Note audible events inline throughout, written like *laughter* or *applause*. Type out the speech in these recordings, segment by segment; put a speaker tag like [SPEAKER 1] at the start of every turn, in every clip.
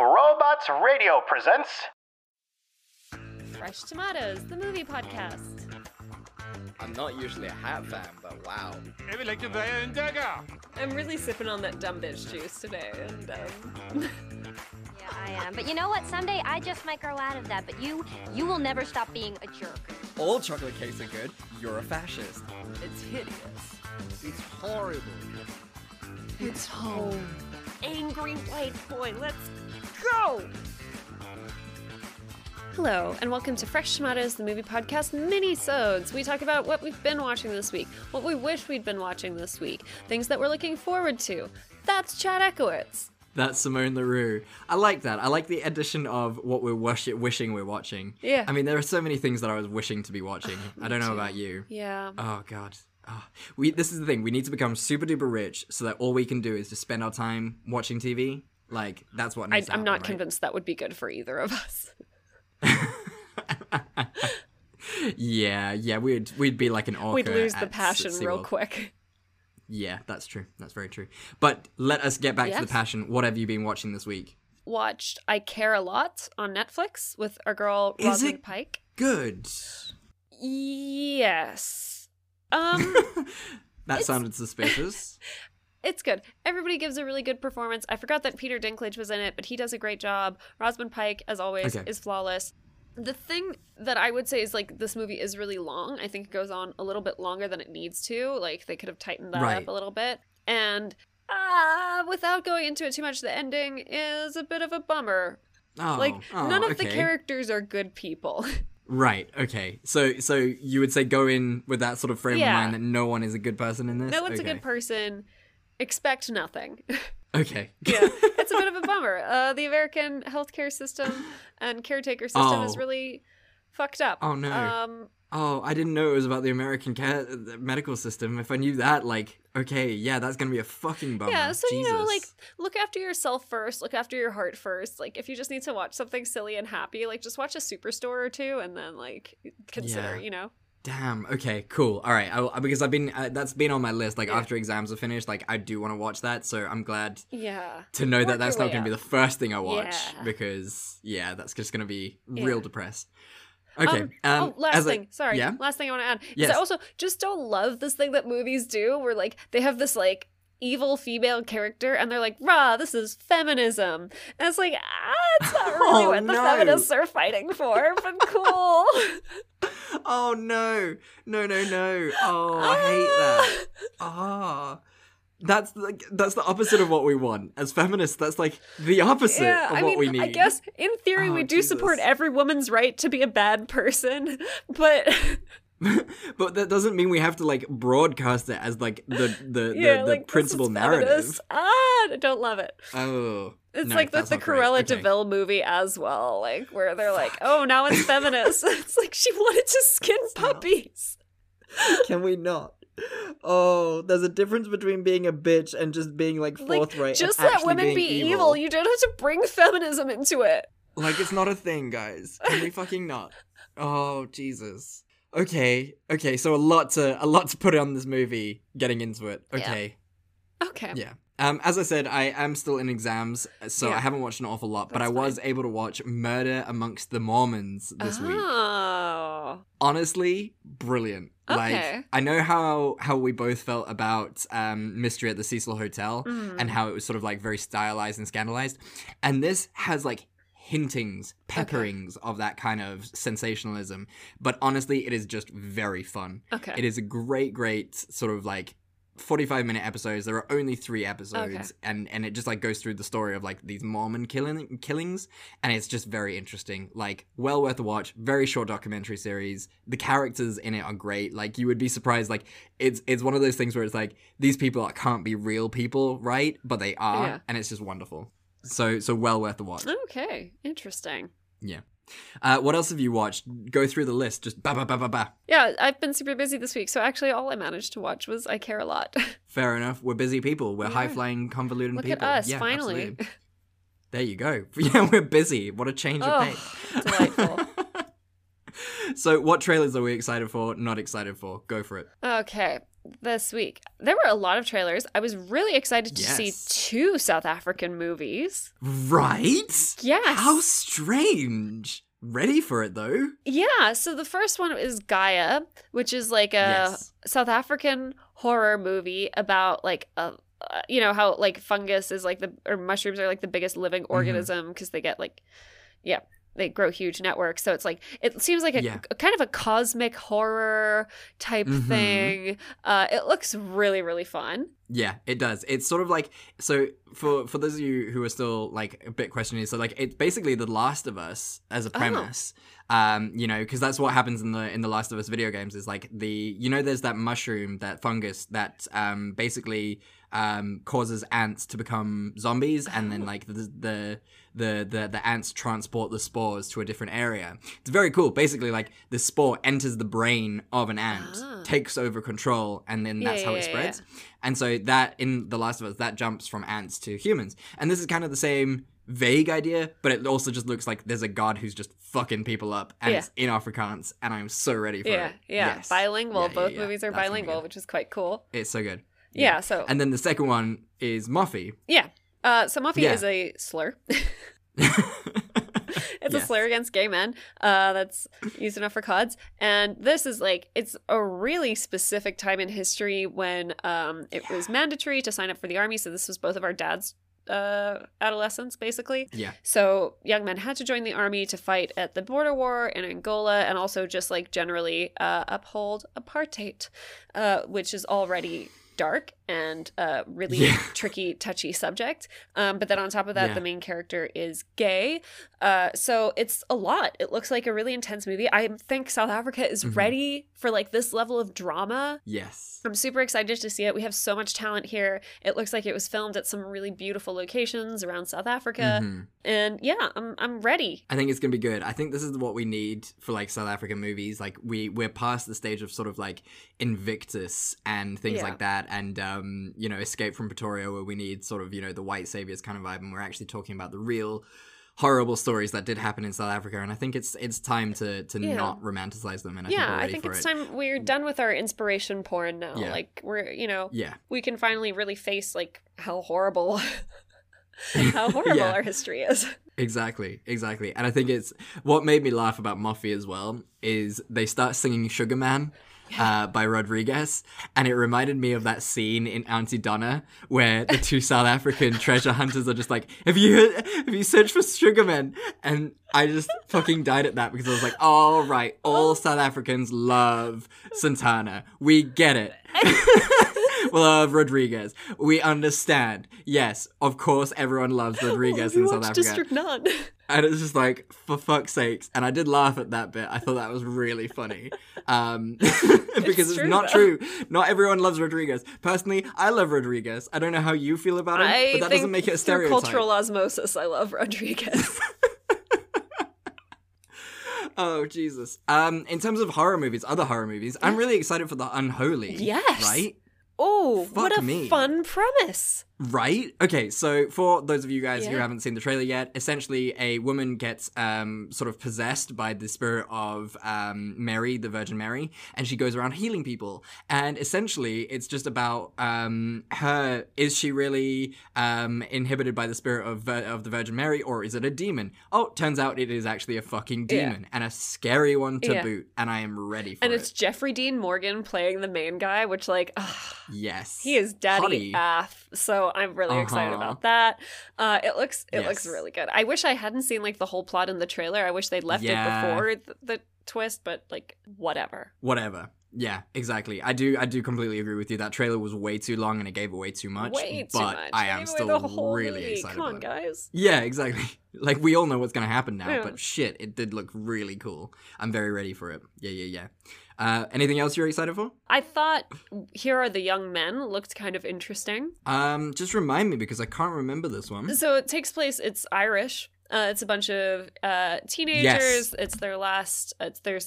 [SPEAKER 1] Robots Radio presents.
[SPEAKER 2] Fresh Tomatoes, the movie podcast.
[SPEAKER 3] I'm not usually a hat fan, but wow.
[SPEAKER 4] Jeg vil ikke være en dagger.
[SPEAKER 2] I'm really sipping on that dumb bitch juice today, and um,
[SPEAKER 5] Yeah, I am. But you know what? Someday I just might grow out of that. But you, you will never stop being a jerk.
[SPEAKER 3] All chocolate cakes are good. You're a fascist.
[SPEAKER 2] it's hideous.
[SPEAKER 4] It's horrible.
[SPEAKER 2] It's home. Angry white boy, let's go! Hello, and welcome to Fresh Tomatoes, the movie podcast mini-sodes. We talk about what we've been watching this week, what we wish we'd been watching this week, things that we're looking forward to. That's Chad Ekowitz.
[SPEAKER 3] That's Simone LaRue. I like that. I like the addition of what we're wish- wishing we're watching.
[SPEAKER 2] Yeah.
[SPEAKER 3] I mean, there are so many things that I was wishing to be watching. *sighs* I don't know about you.
[SPEAKER 2] Yeah.
[SPEAKER 3] Oh god. Oh. We this is the thing. We need to become super duper rich so that all we can do is just spend our time watching TV. Like that's what
[SPEAKER 2] I,
[SPEAKER 3] to
[SPEAKER 2] I'm not
[SPEAKER 3] right?
[SPEAKER 2] convinced that would be good for either of us.
[SPEAKER 3] Yeah, yeah, we'd we'd be like an orca.
[SPEAKER 2] We'd lose the passion real quick.
[SPEAKER 3] Yeah, that's true. That's very true. But let us get back to the passion. What have you been watching this week?
[SPEAKER 2] Watched I Care a Lot on Netflix with our girl
[SPEAKER 3] Is
[SPEAKER 2] Rosamund
[SPEAKER 3] it-
[SPEAKER 2] Pike.
[SPEAKER 3] Good.
[SPEAKER 2] Yes. Um, *laughs*
[SPEAKER 3] That sounded suspicious. *laughs*
[SPEAKER 2] it's good. Everybody gives a really good performance. I forgot that Peter Dinklage was in it, but he does a great job. Rosamund Pike, as always,
[SPEAKER 3] Okay.
[SPEAKER 2] is flawless. The thing that I would say is like this movie is really long. I think it goes on a little bit longer than it needs to. Like they could have tightened that
[SPEAKER 3] Right.
[SPEAKER 2] up a little bit. And uh, without going into it too much, the ending is a bit of a bummer.
[SPEAKER 3] Oh,
[SPEAKER 2] like
[SPEAKER 3] oh,
[SPEAKER 2] none of the characters are good people. *laughs*
[SPEAKER 3] Right. Okay. So, so you would say go in with that sort of frame
[SPEAKER 2] Yeah.
[SPEAKER 3] of mind that no one is a good person in this.
[SPEAKER 2] no one's
[SPEAKER 3] okay.
[SPEAKER 2] a good person. Expect nothing. *laughs*
[SPEAKER 3] Okay.
[SPEAKER 2] yeah, *laughs* it's a bit of a bummer. Uh, the American healthcare system and caretaker system is
[SPEAKER 3] Oh.
[SPEAKER 2] really fucked up.
[SPEAKER 3] Oh, no.
[SPEAKER 2] Um,
[SPEAKER 3] oh, I didn't know it was about the American care the medical system. If I knew that, like, okay, yeah, that's gonna be a fucking bummer.
[SPEAKER 2] yeah, so you know, like, look after yourself first. Look after your heart first. Like, if you just need to watch something silly and happy, like, just watch a Superstore or two, and then like consider,
[SPEAKER 3] Yeah.
[SPEAKER 2] you know.
[SPEAKER 3] Damn. Okay. Cool. All right. I, because I've been uh, that's been on my list. Like
[SPEAKER 2] Yeah.
[SPEAKER 3] after exams are finished, like I do want to watch that. So I'm glad
[SPEAKER 2] Yeah.
[SPEAKER 3] to know
[SPEAKER 2] Work
[SPEAKER 3] that that's not going to be the first thing I watch
[SPEAKER 2] Yeah.
[SPEAKER 3] because yeah, that's just going to be real depressed. Okay.
[SPEAKER 2] Um,
[SPEAKER 3] Um,
[SPEAKER 2] oh, last
[SPEAKER 3] as a-
[SPEAKER 2] thing. Sorry.
[SPEAKER 3] Yeah.
[SPEAKER 2] Last thing I want to add. Is
[SPEAKER 3] Yes.
[SPEAKER 2] I also just don't love this thing that movies do where like they have this like evil female character and they're like, rah, this is feminism. And it's like, ah, it's not *laughs* really
[SPEAKER 3] Oh,
[SPEAKER 2] what the
[SPEAKER 3] no.
[SPEAKER 2] feminists are fighting for, but *laughs* cool.
[SPEAKER 3] Oh no, no, no, no! *laughs* Oh, I hate that. Ah, that's like that's the opposite of what we want as feminists. That's like the opposite
[SPEAKER 2] yeah,
[SPEAKER 3] of
[SPEAKER 2] I
[SPEAKER 3] what
[SPEAKER 2] mean,
[SPEAKER 3] we need.
[SPEAKER 2] I guess in theory
[SPEAKER 3] Oh,
[SPEAKER 2] we do support every woman's right to be a bad person, *laughs* but *laughs*
[SPEAKER 3] but that doesn't mean we have to like broadcast it as like the the
[SPEAKER 2] yeah,
[SPEAKER 3] the, the
[SPEAKER 2] like
[SPEAKER 3] principal narrative.
[SPEAKER 2] Ah, I don't love it.
[SPEAKER 3] Oh,
[SPEAKER 2] It's
[SPEAKER 3] no,
[SPEAKER 2] like the, the. Cruella
[SPEAKER 3] Okay.
[SPEAKER 2] de Vil movie as well, like where they're like, "Oh, now it's *laughs* feminist." it's like she wanted to skin puppies.
[SPEAKER 3] Can we not? Oh, there's a difference between being a bitch and just being like
[SPEAKER 2] Like,
[SPEAKER 3] forthright.
[SPEAKER 2] just let women be evil. You don't have to bring feminism into it.
[SPEAKER 3] Like it's not a thing, guys. Can we fucking not? Oh Jesus. Okay, okay. So a lot to a lot to put on this movie. Getting into it.
[SPEAKER 2] Yeah.
[SPEAKER 3] Okay.
[SPEAKER 2] Okay.
[SPEAKER 3] Yeah. Um, as I said, I am still in exams, so
[SPEAKER 2] Yeah.
[SPEAKER 3] I haven't watched an awful lot. But I
[SPEAKER 2] That's
[SPEAKER 3] was able to watch Murder Amongst the Mormons this week.
[SPEAKER 2] Oh.
[SPEAKER 3] Honestly, brilliant. Like I know how how we both felt about um, Mystery at the Cecil Hotel
[SPEAKER 2] Mm.
[SPEAKER 3] and how it was sort of like very stylized and scandalized, and this has like hintings, pepperings of that kind of sensationalism. But honestly, it is just very fun.
[SPEAKER 2] Okay.
[SPEAKER 3] It is a great, great sort of like 45 minute episodes. There are only three episodes,
[SPEAKER 2] Okay.
[SPEAKER 3] and and it just like goes through the story of like these Mormon killing killings, and it's just very interesting. Like, well worth a watch. Very short documentary series. The characters in it are great. Like, you would be surprised. Like, it's it's one of those things where it's like these people can't be real people, right? But they are,
[SPEAKER 2] Yeah.
[SPEAKER 3] and it's just wonderful. So so well worth a watch.
[SPEAKER 2] Okay. Interesting.
[SPEAKER 3] Yeah. Uh, what else have you watched? Go through the list. Just ba ba ba ba ba.
[SPEAKER 2] Yeah, I've been super busy this week, so actually all I managed to watch was I Care a Lot. *laughs*
[SPEAKER 3] Fair enough. We're busy people. We're
[SPEAKER 2] We
[SPEAKER 3] high flying, convoluted
[SPEAKER 2] Look
[SPEAKER 3] people.
[SPEAKER 2] at us,
[SPEAKER 3] Yeah,
[SPEAKER 2] finally.
[SPEAKER 3] absolutely. *laughs* There you go. *laughs* Yeah, we're busy. What a change of
[SPEAKER 2] Oh,
[SPEAKER 3] pace.
[SPEAKER 2] delightful.
[SPEAKER 3] so, what trailers are we excited for? Not excited for? Go for it.
[SPEAKER 2] Okay. This week. There were a lot of trailers. I was really excited to see two South African movies.
[SPEAKER 3] Right?
[SPEAKER 2] Yes.
[SPEAKER 3] How strange. Ready for it though?
[SPEAKER 2] Yeah, so the first one is Gaia, which is like a
[SPEAKER 3] Yes.
[SPEAKER 2] South African horror movie about like a uh, you know how like fungus is like the or mushrooms are like the biggest living
[SPEAKER 3] Mm-hmm.
[SPEAKER 2] organism because they get like yeah they grow huge networks so it's like it seems like a,
[SPEAKER 3] Yeah.
[SPEAKER 2] a kind of a cosmic horror type
[SPEAKER 3] Mhm.
[SPEAKER 2] thing uh it looks really really fun
[SPEAKER 3] Yeah, it does. It's sort of like so for for those of you who are still like a bit questioning, so like it's basically The Last of Us as a
[SPEAKER 2] Oh.
[SPEAKER 3] premise. Um, you know, because that's what happens in the in the Last of Us video games is like the you know there's that mushroom, that fungus that um basically um causes ants to become zombies and then like the the the the, the ants transport the spores to a different area. It's very cool. Basically like the spore enters the brain of an ant,
[SPEAKER 2] Ah.
[SPEAKER 3] takes over control and then
[SPEAKER 2] Yeah,
[SPEAKER 3] that's how
[SPEAKER 2] yeah,
[SPEAKER 3] it
[SPEAKER 2] yeah,
[SPEAKER 3] spreads. And so that in The Last of Us, that jumps from ants to humans. And this is kind of the same vague idea, but it also just looks like there's a god who's just fucking people up and
[SPEAKER 2] Yeah.
[SPEAKER 3] it's in Afrikaans and I'm so ready for
[SPEAKER 2] yeah
[SPEAKER 3] it.
[SPEAKER 2] yeah
[SPEAKER 3] Yes.
[SPEAKER 2] bilingual
[SPEAKER 3] Yeah, yeah,
[SPEAKER 2] both
[SPEAKER 3] yeah.
[SPEAKER 2] movies are
[SPEAKER 3] That's
[SPEAKER 2] bilingual which is quite cool
[SPEAKER 3] It's so good.
[SPEAKER 2] Yeah, so
[SPEAKER 3] And then the second one is Moffie.
[SPEAKER 2] yeah uh so moffie
[SPEAKER 3] Yeah.
[SPEAKER 2] is a slur *laughs* It's a slur against gay men uh, that's used enough for cods. And this is like, it's a really specific time in history when um, it was mandatory to sign up for the army. So this was both of our dads' uh, adolescence, basically.
[SPEAKER 3] yeah.
[SPEAKER 2] So young men had to join the army to fight at the border war in Angola and also just like generally uh, uphold apartheid, uh, which is already dark and uh, really
[SPEAKER 3] Yeah. *laughs*
[SPEAKER 2] tricky, touchy subject. Um, but then on top of that,
[SPEAKER 3] Yeah.
[SPEAKER 2] the main character is gay. Uh, so it's a lot. It looks like a really intense movie. I think South Africa is
[SPEAKER 3] Mhm.
[SPEAKER 2] ready for like this level of drama.
[SPEAKER 3] Yes.
[SPEAKER 2] I'm super excited to see it. We have so much talent here. It looks like it was filmed at some really beautiful locations around South Africa.
[SPEAKER 3] Mhm.
[SPEAKER 2] And yeah, I'm I'm ready.
[SPEAKER 3] I think it's gonna be good. I think this is what we need for like South African movies. Like we we're past the stage of sort of like Invictus and things
[SPEAKER 2] Yeah.
[SPEAKER 3] like that, and um, Um, you know, Escape from Pretoria, where we need sort of you know the white saviors kind of vibe, and we're actually talking about the real horrible stories that did happen in South Africa. And I think it's it's time to to
[SPEAKER 2] Yeah.
[SPEAKER 3] not romanticize them. And I
[SPEAKER 2] yeah,
[SPEAKER 3] think
[SPEAKER 2] I think it's
[SPEAKER 3] it.
[SPEAKER 2] time we're done with our inspiration porn now.
[SPEAKER 3] Yeah.
[SPEAKER 2] Like we're you know
[SPEAKER 3] Yeah,
[SPEAKER 2] we can finally really face like how horrible *laughs* how horrible
[SPEAKER 3] Yeah.
[SPEAKER 2] our history is.
[SPEAKER 3] exactly, exactly. And I think it's what made me laugh about Moffie as well is they start singing Sugar Man. Uh, by Rodriguez, and it reminded me of that scene in Aunty Donna where the two *laughs* South African treasure hunters are just like, "Have you heard, have you searched for Sugarman?" And I just fucking died at that because I was like, "All right, all South Africans love Santana. We get it. *laughs* we love Rodriguez. We understand. Yes, of course, everyone loves *laughs* Rodriguez
[SPEAKER 2] we
[SPEAKER 3] in South Africa."
[SPEAKER 2] District None.
[SPEAKER 3] And it's just like for fuck's sakes and i did laugh at that bit i thought that was really funny um *laughs* because it's,
[SPEAKER 2] true,
[SPEAKER 3] not
[SPEAKER 2] though.
[SPEAKER 3] true not everyone loves rodriguez personally i love rodriguez i don't know how you feel about him
[SPEAKER 2] I
[SPEAKER 3] but that doesn't make it a stereotype
[SPEAKER 2] cultural osmosis, I love Rodriguez. *laughs* *laughs*
[SPEAKER 3] oh jesus um in terms of horror movies other horror movies i'm really excited for the unholy
[SPEAKER 2] Yes.
[SPEAKER 3] right
[SPEAKER 2] oh, what a
[SPEAKER 3] me.
[SPEAKER 2] fun premise!
[SPEAKER 3] Right? Okay, so for those of you guys who haven't seen the trailer yet, essentially a woman gets um, sort of possessed by the spirit of um, Mary, the Virgin Mary, and she goes around healing people. And essentially, it's just about um, her is she really um, inhibited by the spirit of, of the Virgin Mary, or is it a demon? Oh, turns out it is actually a fucking
[SPEAKER 2] Yeah.
[SPEAKER 3] demon, and a scary one to
[SPEAKER 2] Yeah.
[SPEAKER 3] boot, and I am ready for
[SPEAKER 2] And
[SPEAKER 3] it.
[SPEAKER 2] And it's Jeffrey Dean Morgan playing the main guy, which like ugh,
[SPEAKER 3] yes.
[SPEAKER 2] he is daddy
[SPEAKER 3] Hottie.
[SPEAKER 2] af. So I'm really excited
[SPEAKER 3] Uh-huh.
[SPEAKER 2] about that. Uh, it looks it looks really good. I wish I hadn't seen like the whole plot in the trailer. I wish they'd left
[SPEAKER 3] Yeah.
[SPEAKER 2] it before the, the twist, but like whatever.
[SPEAKER 3] whatever yeah exactly i do i do completely agree with you that trailer was way too long and it gave away too much
[SPEAKER 2] Way too
[SPEAKER 3] but
[SPEAKER 2] much.
[SPEAKER 3] i am still really
[SPEAKER 2] movie.
[SPEAKER 3] excited
[SPEAKER 2] Come on,
[SPEAKER 3] about it.
[SPEAKER 2] guys.
[SPEAKER 3] yeah exactly *laughs* like we all know what's gonna happen now
[SPEAKER 2] Yeah.
[SPEAKER 3] but shit it did look really cool i'm very ready for it yeah yeah yeah uh anything else you're excited for
[SPEAKER 2] I thought Here Are the Young Men looked kind of interesting.
[SPEAKER 3] um just remind me because i can't remember this one
[SPEAKER 2] So it takes place, it's Irish. Uh, it's a bunch of uh, teenagers. It's their last, it's their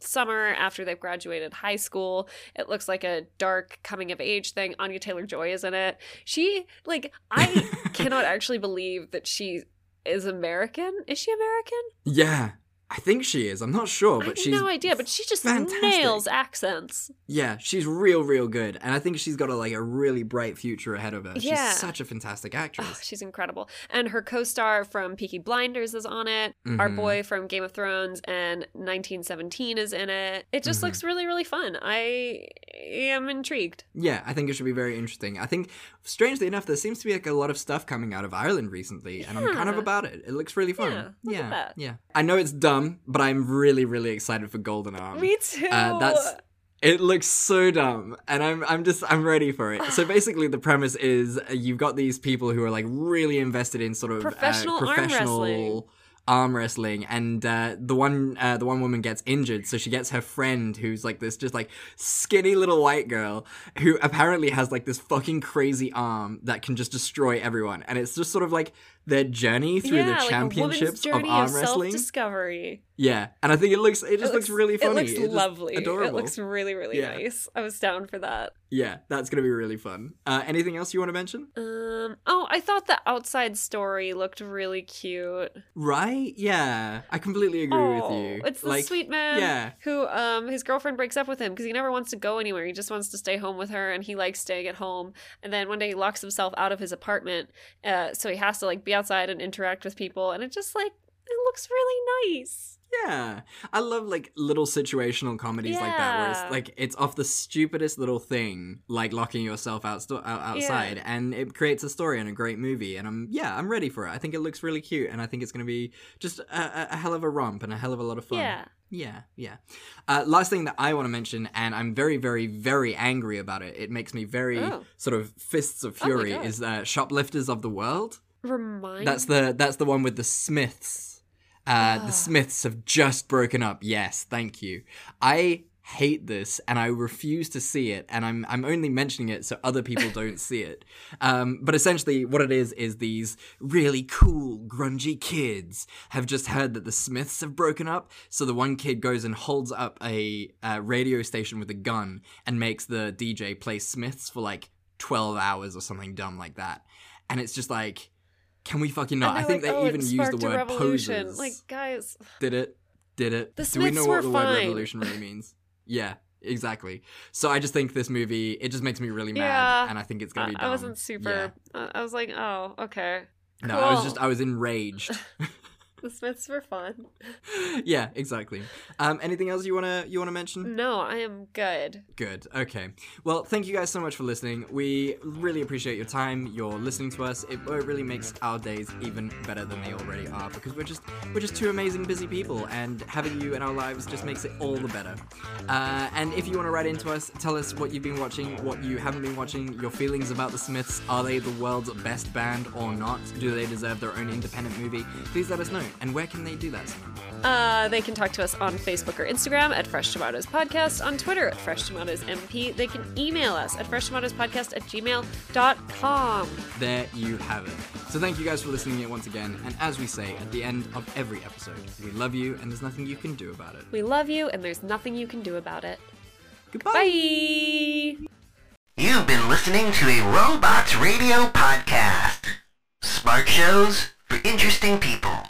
[SPEAKER 2] summer after they've graduated high school. It looks like a dark coming of age thing. Anya Taylor Joy is in it. She, like, I *laughs* cannot actually believe that she is American. Is she American?
[SPEAKER 3] yeah I think she is. I'm not sure,
[SPEAKER 2] I
[SPEAKER 3] but
[SPEAKER 2] have
[SPEAKER 3] she's
[SPEAKER 2] no idea, but she just
[SPEAKER 3] fantastic.
[SPEAKER 2] nails accents.
[SPEAKER 3] Yeah, she's real, real good, and I think she's got a, like a really bright future ahead of her.
[SPEAKER 2] Yeah.
[SPEAKER 3] She's such a fantastic actress.
[SPEAKER 2] Oh, she's incredible. And her co-star from Peaky Blinders is on it. Our
[SPEAKER 3] Mhm.
[SPEAKER 2] boy from Game of Thrones and 1917 is in it. It just
[SPEAKER 3] Mhm.
[SPEAKER 2] looks really, really fun. I am intrigued.
[SPEAKER 3] Yeah, I think it should be very interesting. I think, strangely enough, there seems to be like a lot of stuff coming out of Ireland recently, and I'm kind of about it. It looks really fun.
[SPEAKER 2] Yeah,
[SPEAKER 3] yeah, yeah. I know it's dumb, but I'm really, really excited for Golden Arm.
[SPEAKER 2] Me too.
[SPEAKER 3] Uh, that's it looks so dumb and i'm i'm just i'm ready for it so *sighs* basically the premise is uh, you've got these people who are like really invested in sort of
[SPEAKER 2] Professional
[SPEAKER 3] uh,
[SPEAKER 2] arm wrestling.
[SPEAKER 3] arm wrestling and uh, the one uh, the one woman gets injured so she gets her friend who's like this just like skinny little white girl who apparently has like this fucking crazy arm that can just destroy everyone and it's just sort of like their journey through
[SPEAKER 2] yeah,
[SPEAKER 3] the
[SPEAKER 2] like
[SPEAKER 3] championships
[SPEAKER 2] woman's
[SPEAKER 3] of arm
[SPEAKER 2] of
[SPEAKER 3] wrestling
[SPEAKER 2] self-discovery.
[SPEAKER 3] yeah and i think it looks it just
[SPEAKER 2] It
[SPEAKER 3] looks, really funny
[SPEAKER 2] It looks
[SPEAKER 3] It's
[SPEAKER 2] lovely.
[SPEAKER 3] adorable
[SPEAKER 2] It looks really, really
[SPEAKER 3] Yeah.
[SPEAKER 2] nice. I was down for that.
[SPEAKER 3] Yeah, that's gonna be really fun. Uh, anything else you want to mention?
[SPEAKER 2] Um. Oh, I thought the outside story looked really cute.
[SPEAKER 3] Right? Yeah, I completely agree with
[SPEAKER 2] Oh,
[SPEAKER 3] you.
[SPEAKER 2] It's the
[SPEAKER 3] like,
[SPEAKER 2] sweet man
[SPEAKER 3] yeah.
[SPEAKER 2] who um his girlfriend breaks up with him because he never wants to go anywhere. He just wants to stay home with her and he likes staying at home. And then one day he locks himself out of his apartment. Uh so he has to like be outside and interact with people and it just like it looks really nice.
[SPEAKER 3] Yeah, I love like little situational comedies like that, where it's like it's off the stupidest little thing, like locking yourself out, sto- out outside, and it creates a story and a great movie. And I'm yeah, I'm ready for it. I think it looks really cute, and I think it's gonna be just a, a, a hell of a romp and a hell of a lot of fun.
[SPEAKER 2] Yeah.
[SPEAKER 3] Yeah, yeah. Uh, last thing that I want to mention, and I'm very, very, very angry about it. It makes me very
[SPEAKER 2] Oh.
[SPEAKER 3] sort of fists of
[SPEAKER 2] Oh
[SPEAKER 3] fury.
[SPEAKER 2] God.
[SPEAKER 3] is uh, shoplifters of the world?
[SPEAKER 2] Remind
[SPEAKER 3] That's the that's the one with the Smiths. Uh,
[SPEAKER 2] Ah.
[SPEAKER 3] The Smiths have just broken up. Yes, thank you. I hate this, and I refuse to see it. And I'm I'm only mentioning it so other people *laughs* don't see it. Um, but essentially, what it is is these really cool grungy kids have just heard that the Smiths have broken up. So the one kid goes and holds up a, uh radio station with a gun and makes the DJ play Smiths for like 12 hours or something dumb like that. And it's just like, can we fucking not? I think
[SPEAKER 2] like,
[SPEAKER 3] they
[SPEAKER 2] "Oh,
[SPEAKER 3] even used the word
[SPEAKER 2] revolution."
[SPEAKER 3] posers.
[SPEAKER 2] Like guys,
[SPEAKER 3] Did it? Did it?
[SPEAKER 2] The
[SPEAKER 3] Do we know what the word revolution really means? Yeah, exactly. So I just think this movie, it just makes me really mad,
[SPEAKER 2] Yeah.
[SPEAKER 3] and I think it's gonna be.
[SPEAKER 2] I wasn't super. uh, I was like, oh, okay.
[SPEAKER 3] Yeah. No, I was just, I was enraged. *laughs*
[SPEAKER 2] The Smiths were fun. *laughs*
[SPEAKER 3] yeah, exactly. Um, anything else you wanna you wanna mention?
[SPEAKER 2] No, I am good.
[SPEAKER 3] Good. Okay. Well, thank you guys so much for listening. We really appreciate your time, your listening to us. It, it really makes our days even better than they already are because we're just we're just two amazing busy people, and having you in our lives just makes it all the better. Uh, and if you want to write into us, tell us what you've been watching, what you haven't been watching, your feelings about the Smiths. Are they the world's best band or not? Do they deserve their own independent movie? Please let us know. And where can they do that?
[SPEAKER 2] Uh, they can talk to us on Facebook or Instagram at Fresh Tomatoes Podcast, on Twitter at Fresh Tomatoes MP. They can email us at freshtomatoespodcast at gmail.com.
[SPEAKER 3] There you have it. So thank you guys for listening in once again. And as we say at the end of every episode, we love you and there's nothing you can do about it.
[SPEAKER 2] We love you, and there's nothing you can do about it.
[SPEAKER 3] Goodbye.
[SPEAKER 2] Bye!
[SPEAKER 6] You've been listening to a Robots Radio podcast. Smart shows for interesting people.